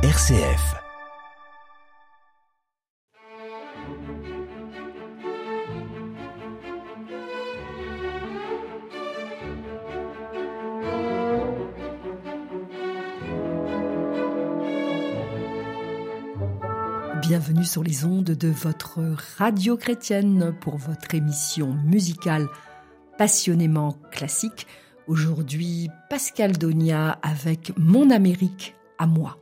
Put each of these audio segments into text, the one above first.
RCF. Bienvenue sur les ondes de votre radio chrétienne pour votre émission musicale passionnément classique. Aujourd'hui, Pascal Donia avec Mon Amérique à moi.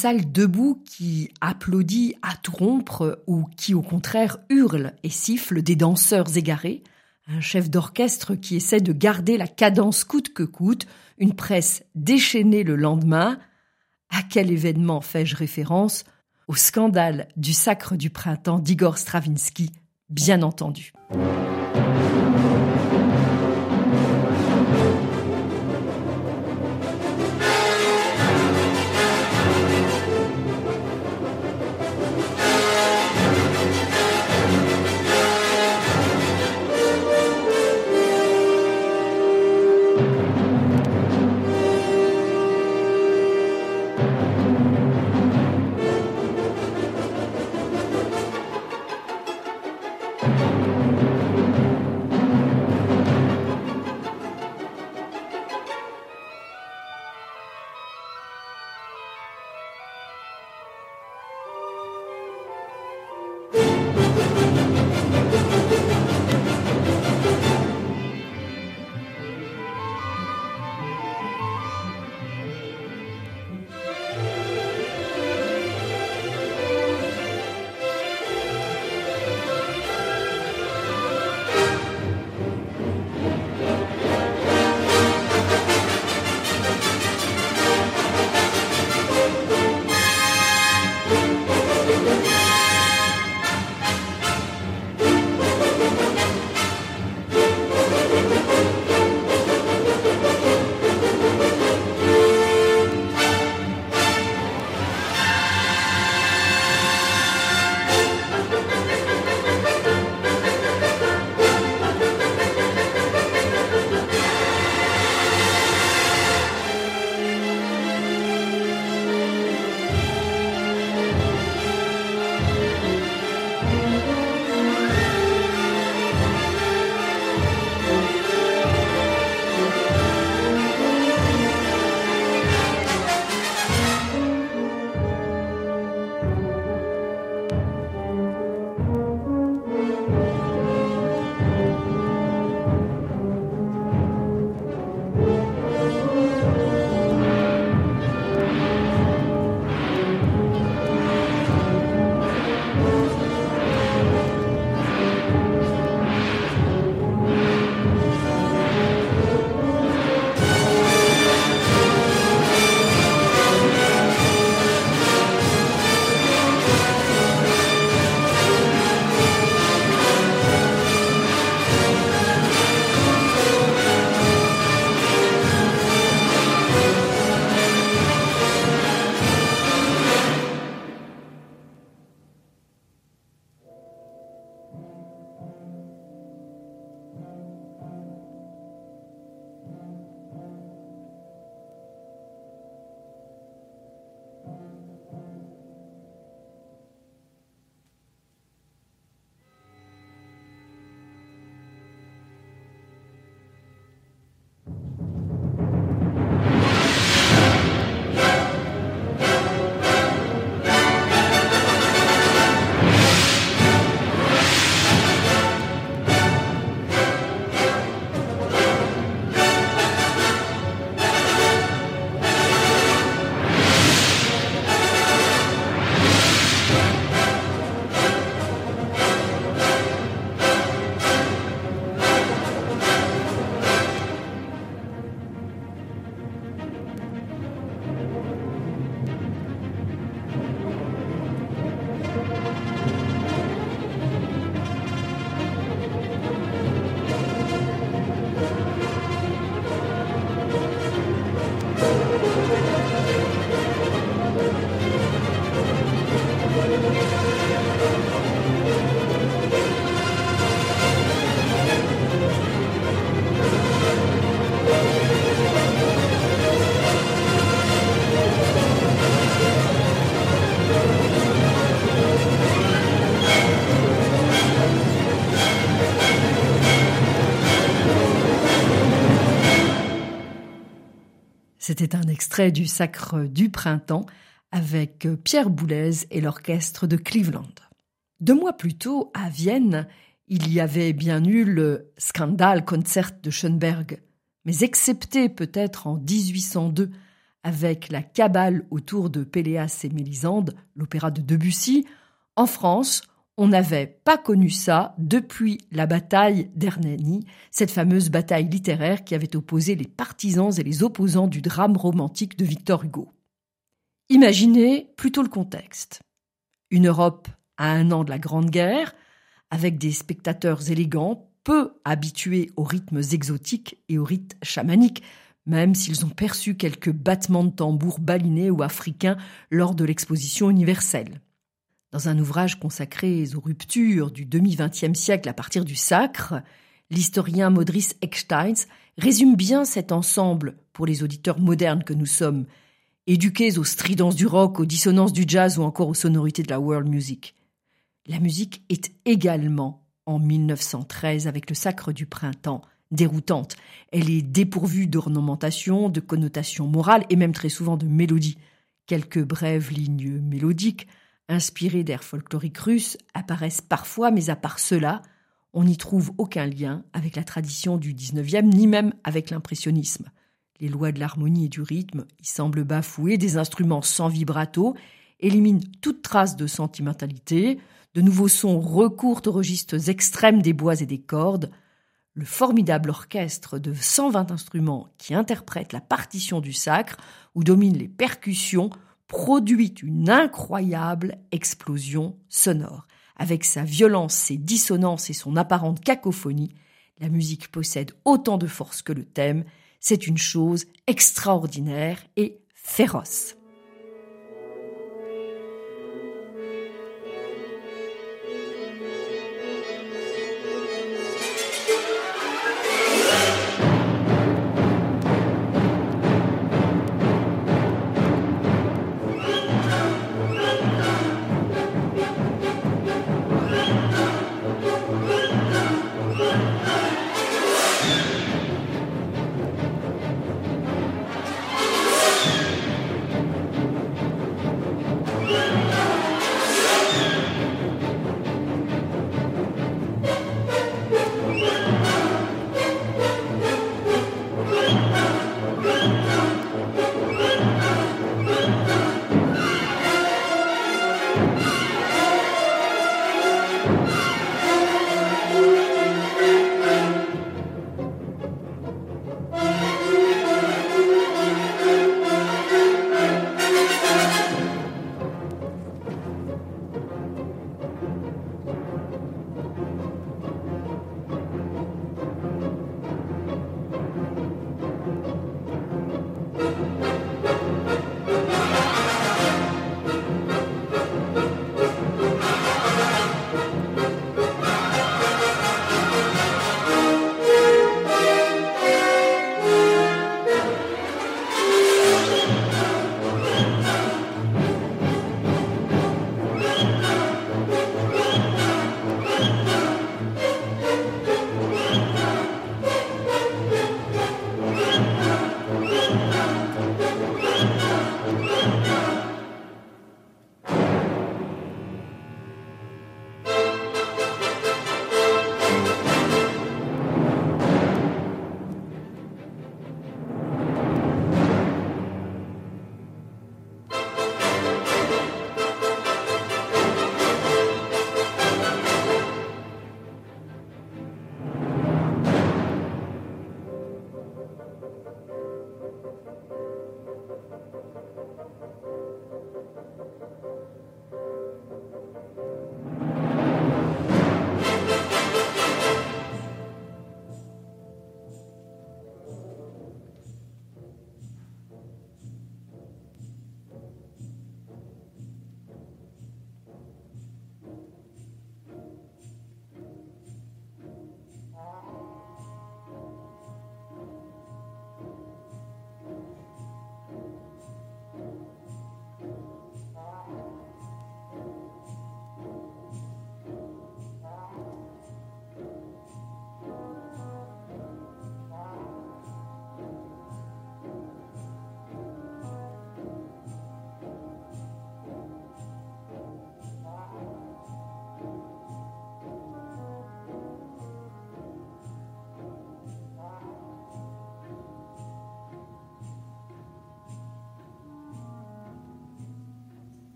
Salle debout qui applaudit à tout rompre ou qui au contraire hurle et siffle des danseurs égarés, un chef d'orchestre qui essaie de garder la cadence coûte que coûte, une presse déchaînée le lendemain. À quel événement fais-je référence? Au scandale du sacre du printemps d'Igor Stravinsky, bien entendu. C'était un extrait du Sacre du Printemps avec Pierre Boulez et l'orchestre de Cleveland. Deux mois plus tôt, à Vienne, il y avait bien eu le Skandal Concert de Schönberg, mais excepté peut-être en 1802 avec la cabale autour de Péléas et Mélisande, l'opéra de Debussy, en France, on n'avait pas connu ça depuis la bataille d'Hernani, cette fameuse bataille littéraire qui avait opposé les partisans et les opposants du drame romantique de Victor Hugo. Imaginez plutôt le contexte. Une Europe à un an de la Grande Guerre, avec des spectateurs élégants, peu habitués aux rythmes exotiques et aux rites chamaniques, même s'ils ont perçu quelques battements de tambour balinés ou africains lors de l'exposition universelle. Dans un ouvrage consacré aux ruptures du demi-vingtième siècle à partir du sacre, l'historien Modris Eckstein résume bien cet ensemble pour les auditeurs modernes que nous sommes, éduqués aux stridences du rock, aux dissonances du jazz ou encore aux sonorités de la world music. La musique est également, en 1913, avec le sacre du printemps, déroutante. Elle est dépourvue d'ornementation, de connotation morale et même très souvent de mélodie. Quelques brèves lignes mélodiques, inspirées d'air folkloriques russes, apparaissent parfois, mais à part cela, on n'y trouve aucun lien avec la tradition du XIXe, ni même avec l'impressionnisme. Les lois de l'harmonie et du rythme y semblent bafouées, des instruments sans vibrato éliminent toute trace de sentimentalité, de nouveaux sons recourent aux registres extrêmes des bois et des cordes, le formidable orchestre de 120 instruments qui interprète la partition du sacre ou domine les percussions produit une incroyable explosion sonore. Avec sa violence, ses dissonances et son apparente cacophonie, la musique possède autant de force que le thème. C'est une chose extraordinaire et féroce.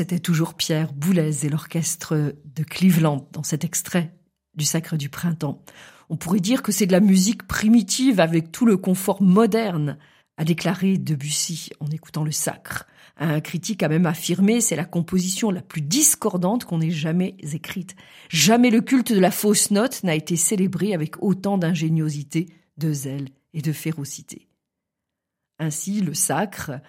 C'était toujours Pierre Boulez et l'orchestre de Cleveland dans cet extrait du Sacre du Printemps. On pourrait dire que c'est de la musique primitive avec tout le confort moderne, a déclaré Debussy en écoutant le Sacre. Un critique a même affirmé c'est la composition la plus discordante qu'on ait jamais écrite. Jamais le culte de la fausse note n'a été célébré avec autant d'ingéniosité, de zèle et de férocité. Ainsi, le Sacre,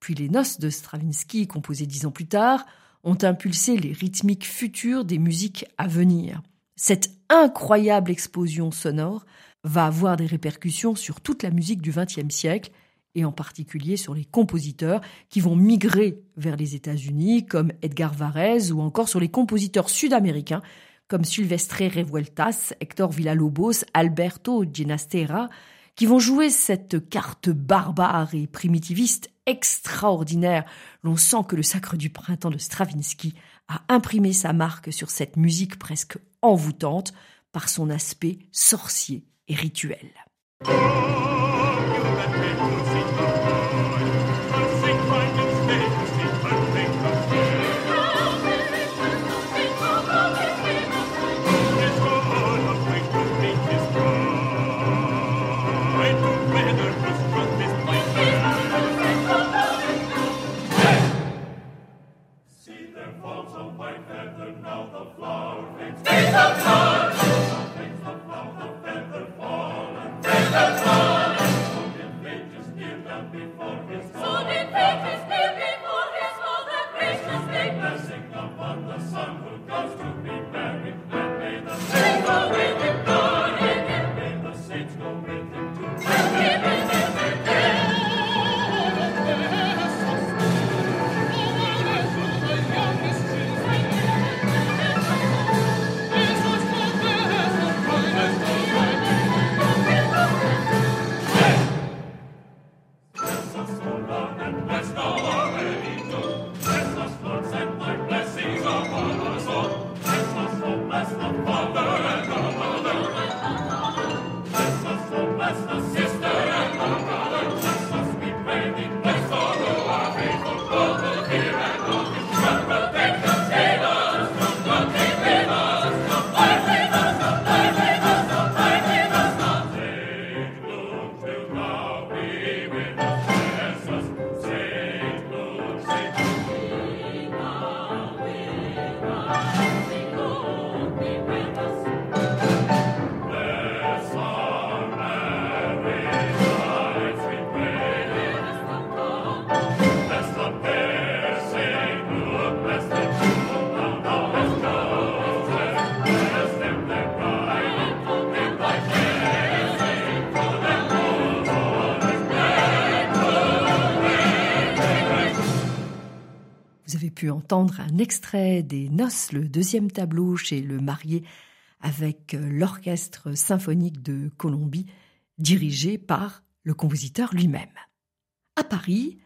puis les Noces de Stravinsky, composées dix ans plus tard, ont impulsé les rythmiques futures des musiques à venir. Cette incroyable explosion sonore va avoir des répercussions sur toute la musique du XXe siècle et en particulier sur les compositeurs qui vont migrer vers les États-Unis comme Edgar Varese ou encore sur les compositeurs sud-américains comme Silvestre Revueltas, Hector Villalobos, Alberto Ginastera, qui vont jouer cette carte barbare et primitiviste extraordinaire. L'on sent que le Sacre du printemps de Stravinsky a imprimé sa marque sur cette musique presque envoûtante par son aspect sorcier et rituel. Entendre un extrait des Noces, le deuxième tableau chez le marié avec euh, l'orchestre symphonique de Colombie, dirigé par le compositeur lui-même. À Paris,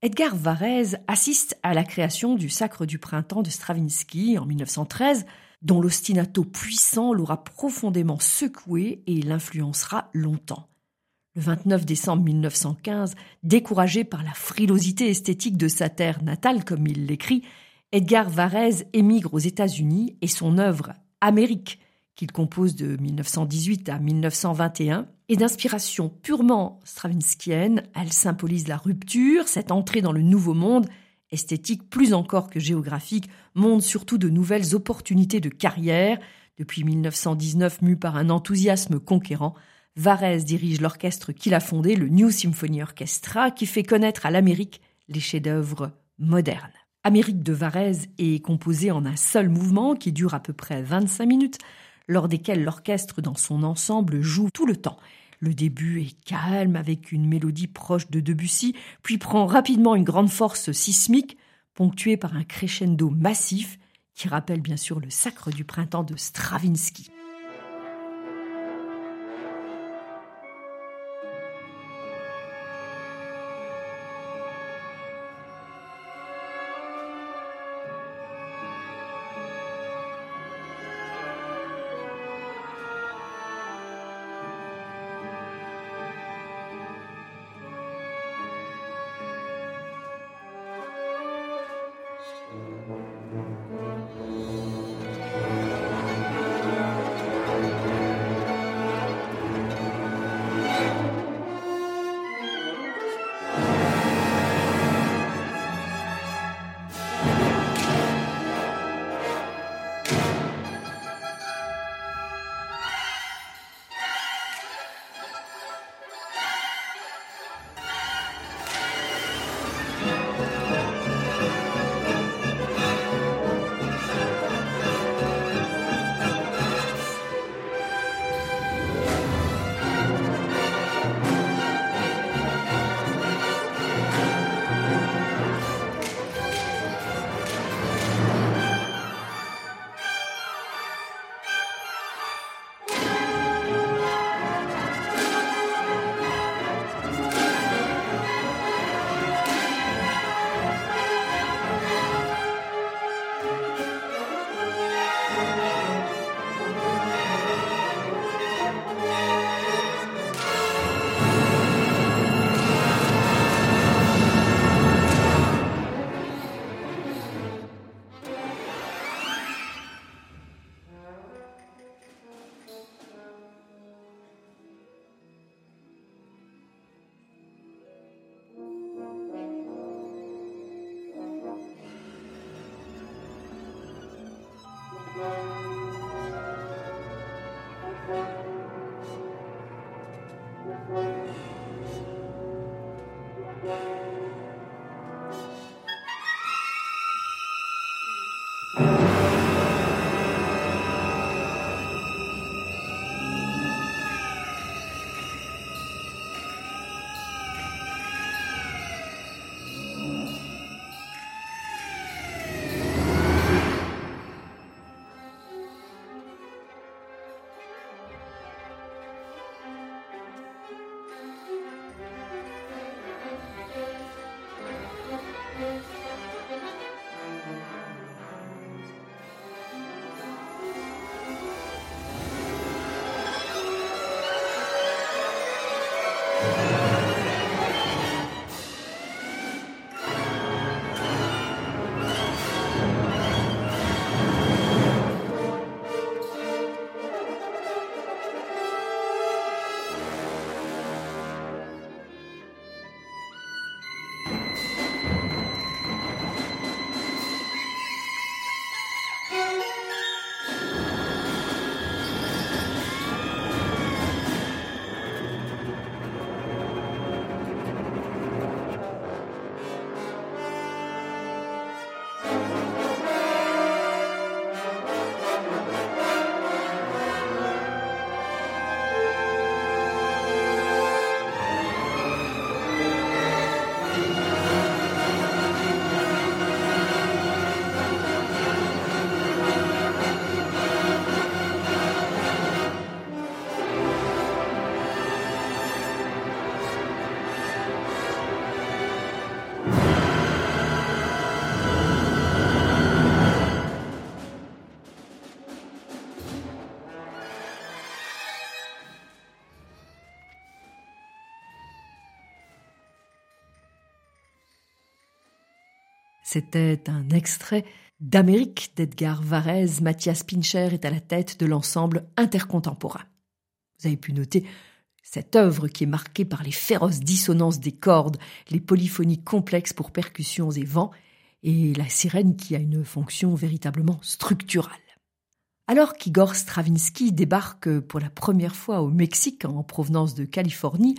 Edgar Varèse assiste à la création du Sacre du printemps de Stravinsky en 1913, dont l'ostinato puissant l'aura profondément secoué et l'influencera longtemps. Le 29 décembre 1915, découragé par la frilosité esthétique de sa terre natale, comme il l'écrit, Edgar Varèse émigre aux États-Unis et son œuvre Amérique, qu'il compose de 1918 à 1921, est d'inspiration purement stravinskienne. Elle symbolise la rupture, cette entrée dans le nouveau monde, esthétique plus encore que géographique, montre surtout de nouvelles opportunités de carrière. Depuis 1919, mu par un enthousiasme conquérant, Varèse dirige l'orchestre qu'il a fondé, le New Symphony Orchestra, qui fait connaître à l'Amérique les chefs-d'œuvre modernes. Amérique de Varèse est composée en un seul mouvement qui dure à peu près 25 minutes, lors desquels l'orchestre dans son ensemble joue tout le temps. Le début est calme avec une mélodie proche de Debussy, puis prend rapidement une grande force sismique, ponctuée par un crescendo massif qui rappelle bien sûr le sacre du printemps de Stravinsky. C'était un extrait d'Amérique d'Edgar Varèse. Mathias Pincher est à la tête de l'ensemble intercontemporain. Vous avez pu noter cette œuvre qui est marquée par les féroces dissonances des cordes, les polyphonies complexes pour percussions et vents, et la sirène qui a une fonction véritablement structurale. Alors qu'Igor Stravinsky débarque pour la première fois au Mexique en provenance de Californie,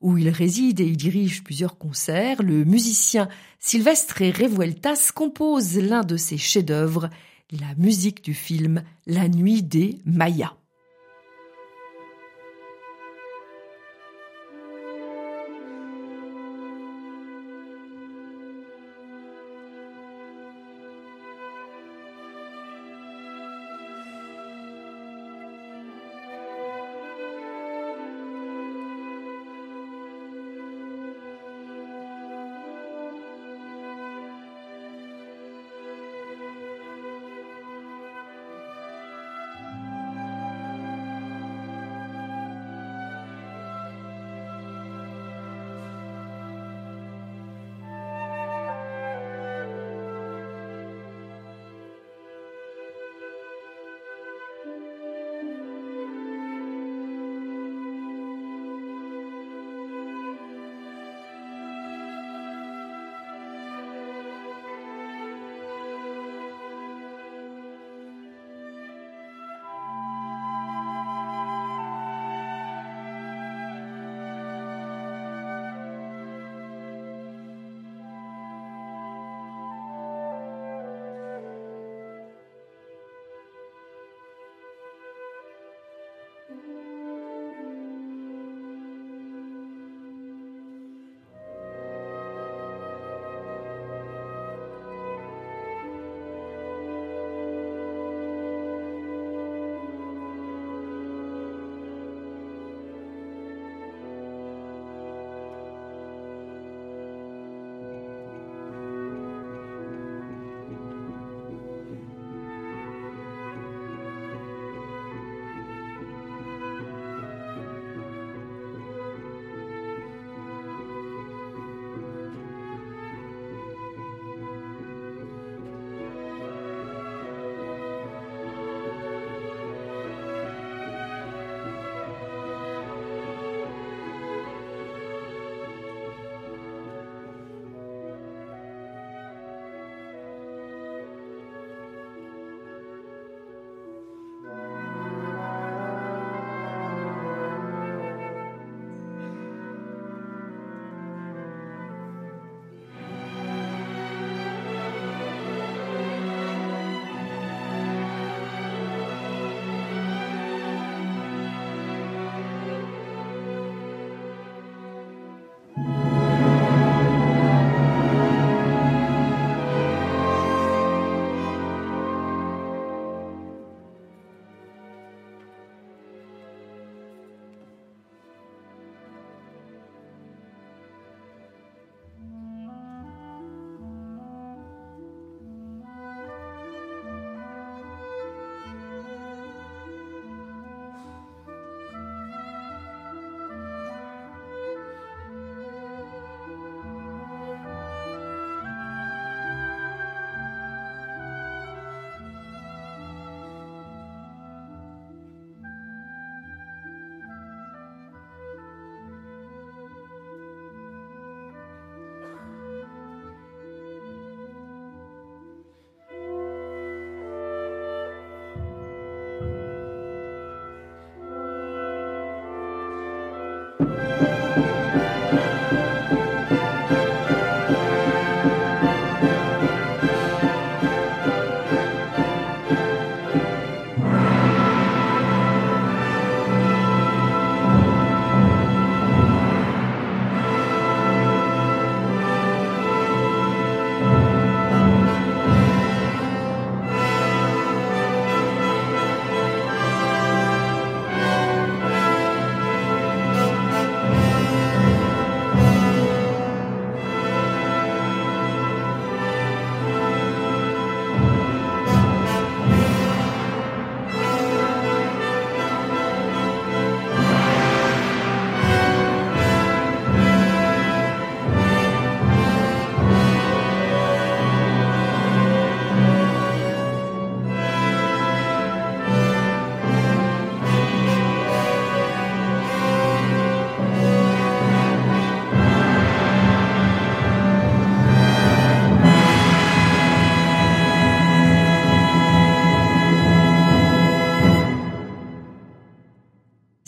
où il réside et y dirige plusieurs concerts, le musicien Sylvestre Revueltas compose l'un de ses chefs-d'œuvre, la musique du film La nuit des Mayas.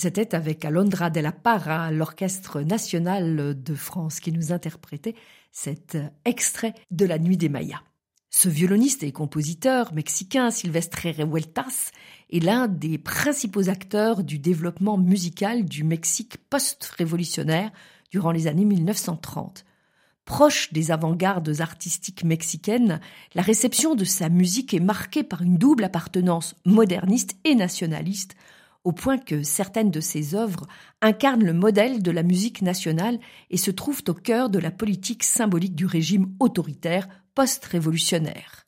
C'était avec Alondra de la Parra, l'Orchestre national de France, qui nous interprétait cet extrait de La Nuit des Mayas. Ce violoniste et compositeur mexicain, Silvestre Revueltas, est l'un des principaux acteurs du développement musical du Mexique post-révolutionnaire durant les années 1930. Proche des avant-gardes artistiques mexicaines, la réception de sa musique est marquée par une double appartenance moderniste et nationaliste, au point que certaines de ses œuvres incarnent le modèle de la musique nationale et se trouvent au cœur de la politique symbolique du régime autoritaire post-révolutionnaire.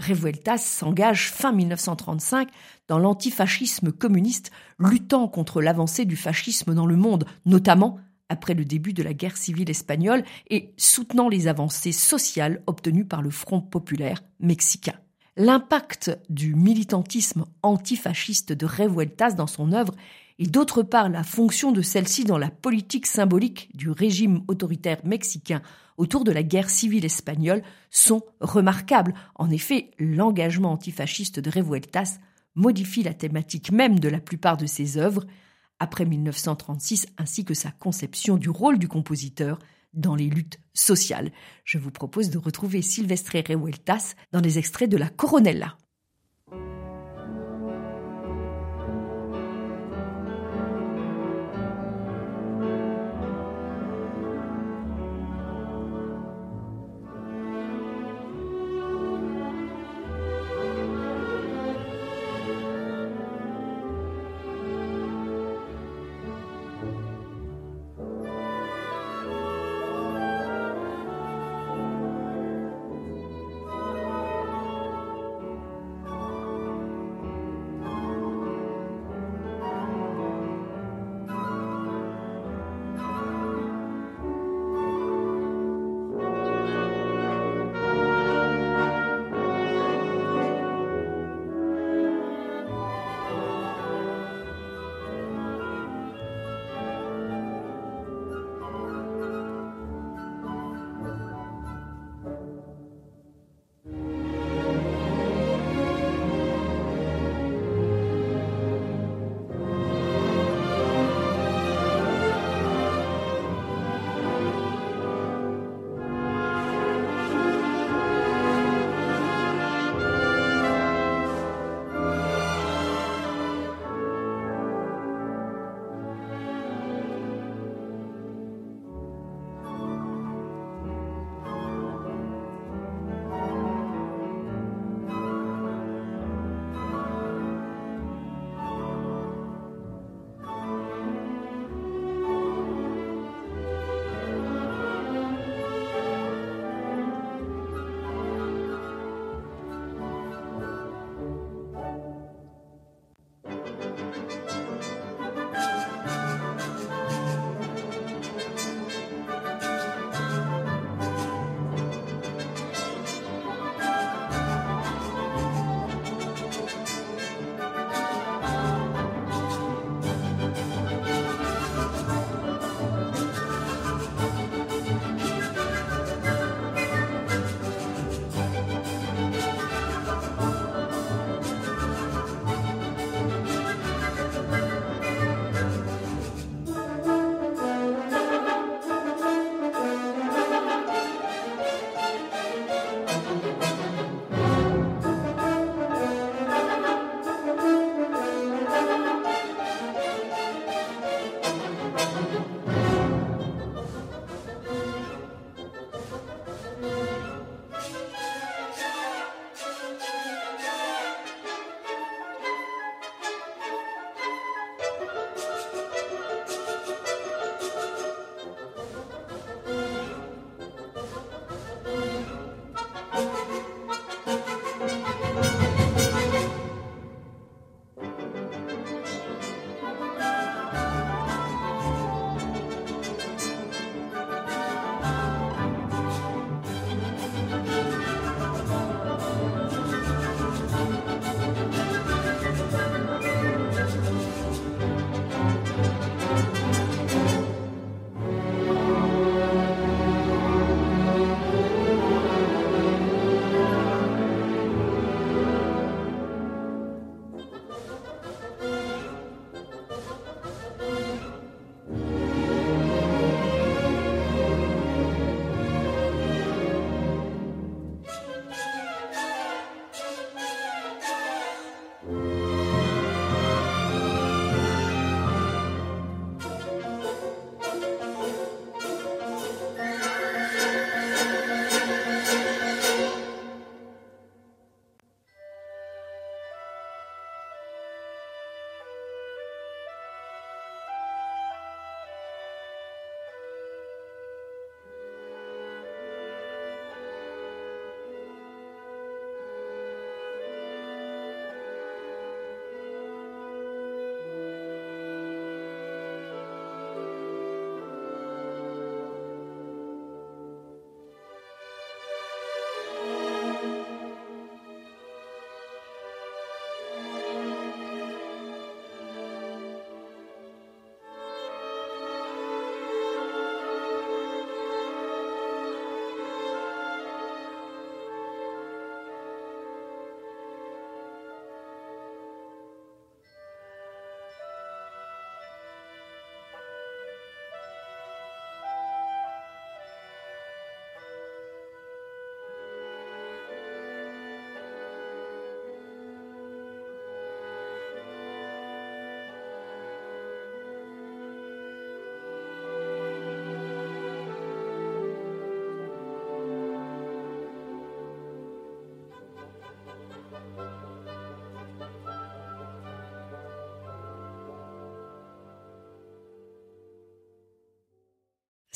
Revueltas s'engage fin 1935 dans l'antifascisme communiste, luttant contre l'avancée du fascisme dans le monde, notamment après le début de la guerre civile espagnole, et soutenant les avancées sociales obtenues par le Front populaire mexicain. L'impact du militantisme antifasciste de Revueltas dans son œuvre et d'autre part la fonction de celle-ci dans la politique symbolique du régime autoritaire mexicain autour de la guerre civile espagnole sont remarquables. En effet, l'engagement antifasciste de Revueltas modifie la thématique même de la plupart de ses œuvres, après 1936, ainsi que sa conception du rôle du compositeur dans les luttes sociales. Je vous propose de retrouver Silvestre Revueltas dans les extraits de la Coronella.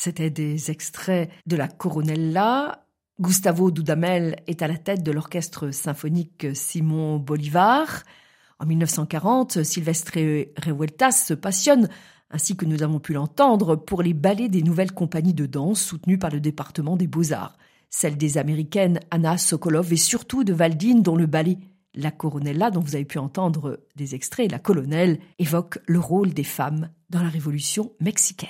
C'était des extraits de la Coronella. Gustavo Dudamel est à la tête de l'orchestre symphonique Simon Bolivar. En 1940, Silvestre Revueltas se passionne, ainsi que nous avons pu l'entendre, pour les ballets des nouvelles compagnies de danse soutenues par le département des beaux-arts, celles des américaines Anna Sokolov et surtout de Valdine dont le ballet La Coronella, dont vous avez pu entendre des extraits, la colonelle, évoque le rôle des femmes dans la révolution mexicaine.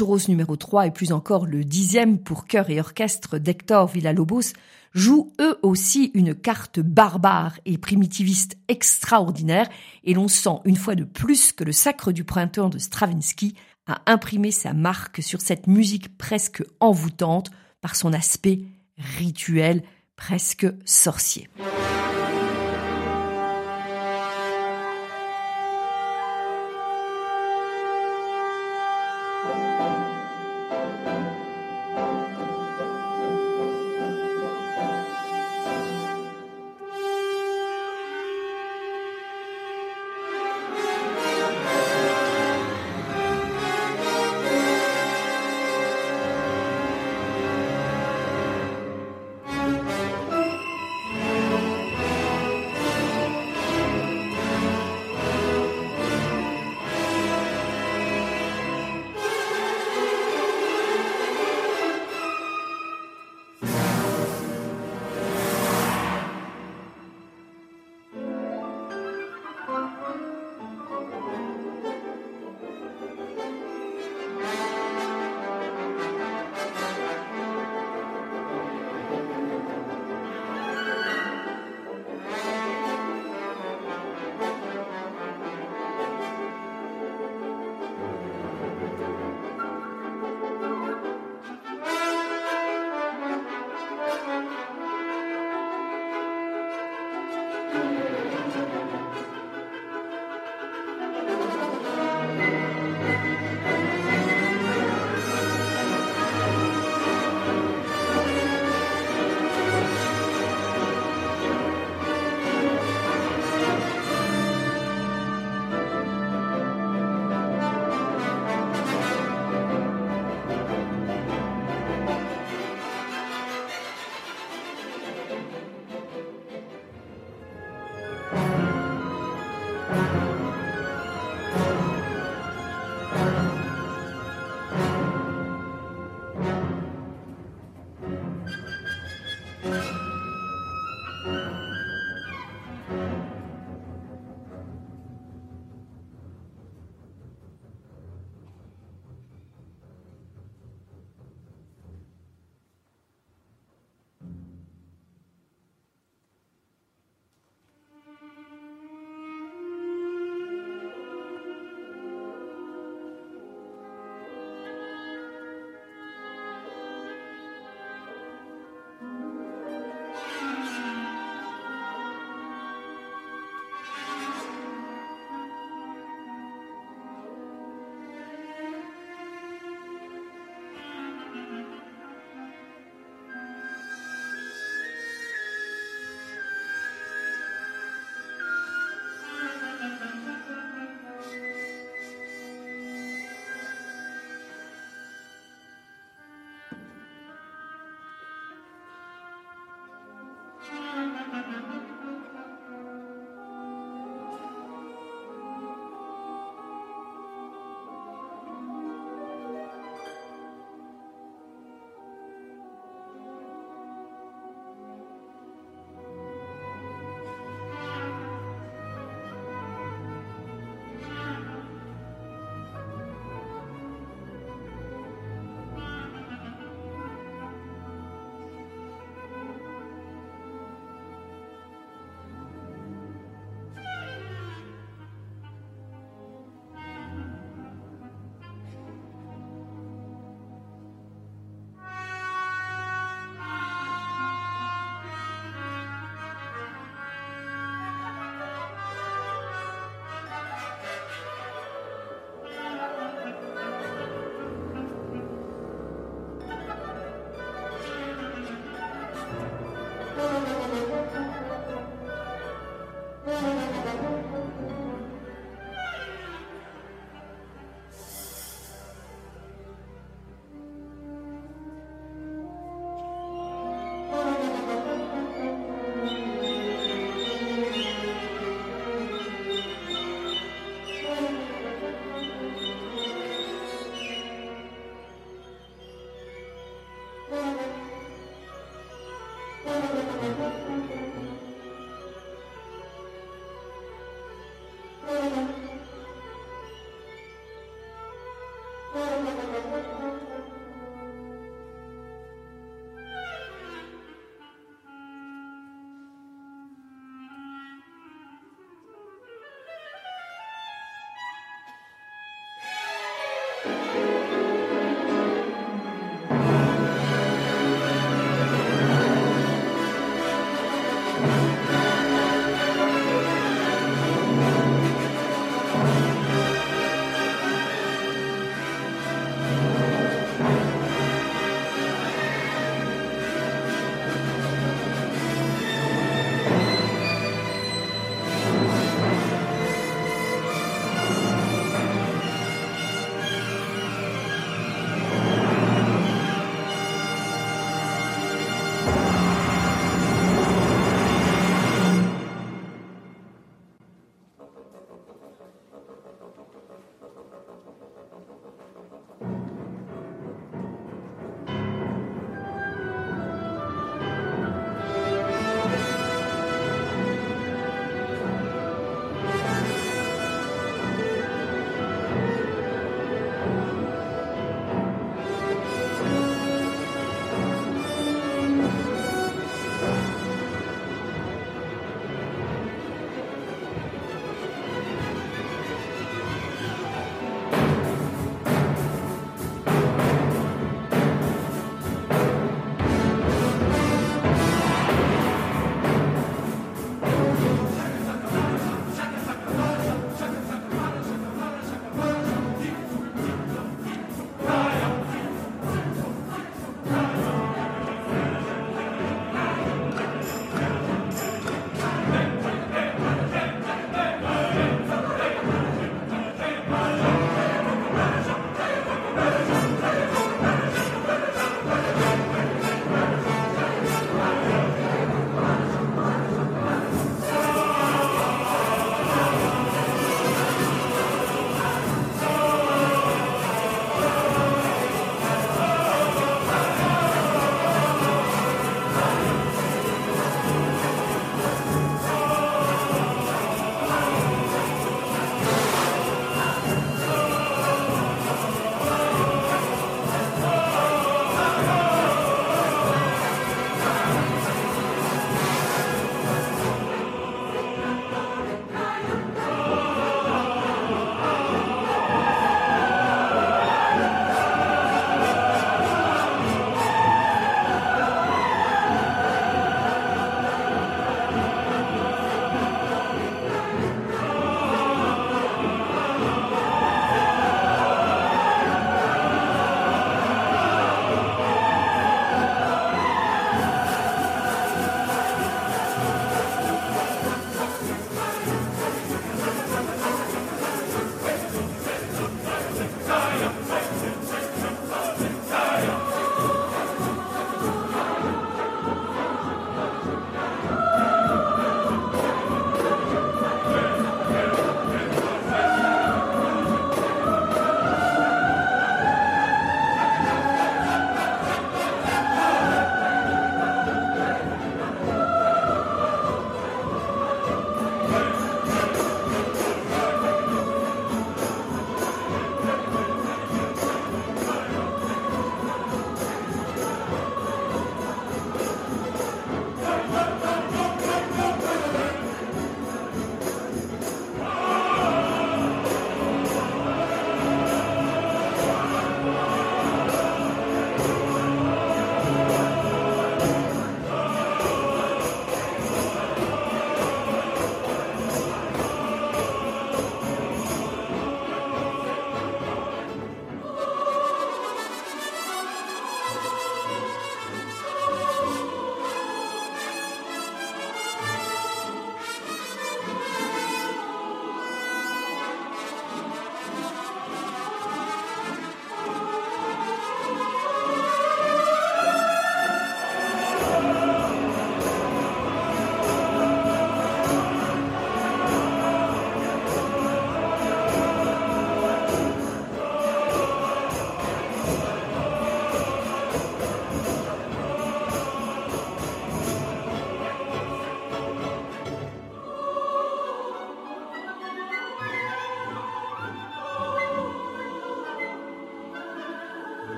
Churros numéro 3 et plus encore le dixième pour chœur et orchestre d'Hector Villalobos jouent eux aussi une carte barbare et primitiviste extraordinaire et l'on sent une fois de plus que le sacre du printemps de Stravinsky a imprimé sa marque sur cette musique presque envoûtante par son aspect rituel, presque sorcier.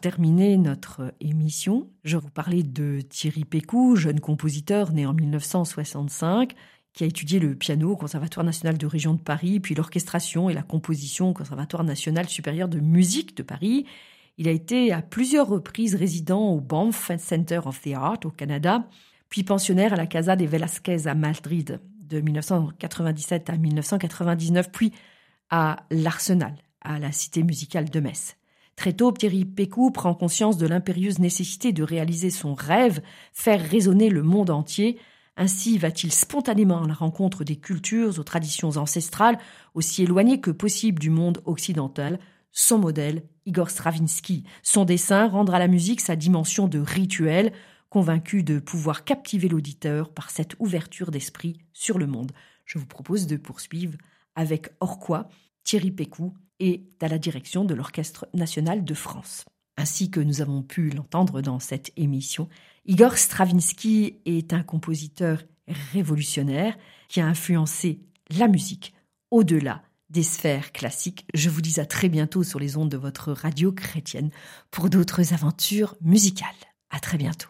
Terminer notre émission, je vais vous parler de Thierry Pécou, jeune compositeur né en 1965, qui a étudié le piano au Conservatoire national de région de Paris, puis l'orchestration et la composition au Conservatoire national supérieur de musique de Paris. Il a été à plusieurs reprises résident au Banff Center of the Art au Canada, puis pensionnaire à la Casa de Velasquez à Madrid de 1997 à 1999, puis à l'Arsenal, à la Cité musicale de Metz. Très tôt, Thierry Pécou prend conscience de l'impérieuse nécessité de réaliser son rêve, faire résonner le monde entier. Ainsi va-t-il spontanément à la rencontre des cultures aux traditions ancestrales, aussi éloignées que possible du monde occidental. Son modèle, Igor Stravinsky. Son dessin rendra à la musique sa dimension de rituel, convaincu de pouvoir captiver l'auditeur par cette ouverture d'esprit sur le monde. Je vous propose de poursuivre avec Orquoi, Thierry Pécou et à la direction de l'Orchestre national de France. Ainsi que nous avons pu l'entendre dans cette émission, Igor Stravinsky est un compositeur révolutionnaire qui a influencé la musique au-delà des sphères classiques. Je vous dis à très bientôt sur les ondes de votre radio chrétienne pour d'autres aventures musicales. À très bientôt.